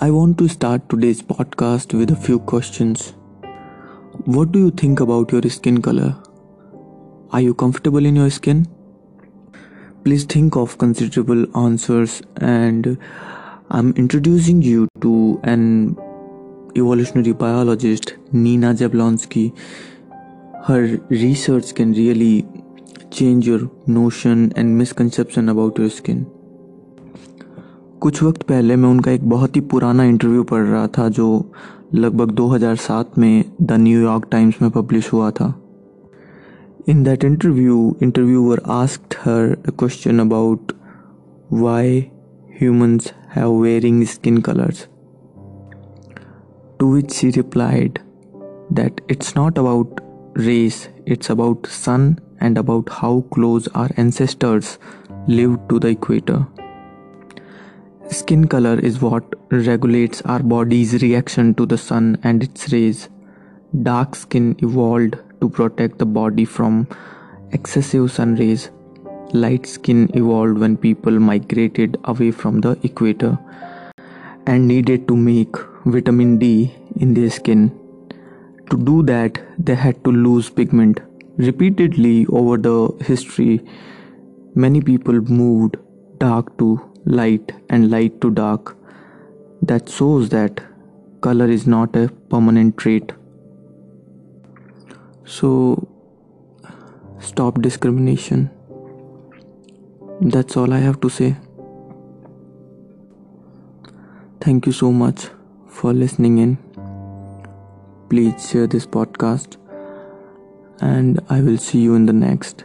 I want to start today's podcast with a few questions. What do you think about your skin color? Are you comfortable in your skin? Please think of considerable answers, and I'm introducing you to an evolutionary biologist, Nina Jablonski. Her research can really change your notion and misconception about your skin. कुछ वक्त पहले मैं उनका एक बहुत ही पुराना interview पढ़ रहा था जो लगभग 2007 में द न्यूयॉर्क टाइम्स में पब्लिश हुआ था in that interview interviewer asked her a question about why humans have wearing skin colours to which she replied that it's not about race, it's about sun and about how close our ancestors lived to the equator. Skin color is what regulates our body's reaction to the sun and its rays. Dark skin evolved to protect the body from excessive sun rays. Light skin evolved when people migrated away from the equator and needed to make vitamin D in their skin. To do that, they had to lose pigment. Repeatedly over the history, many people moved dark to light and light to dark. That shows that color is not a permanent trait. So stop discrimination. That's all i have to say. Thank you so much for listening in. Please share this podcast and i will see you in the next.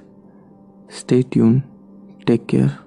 Stay tuned. Take care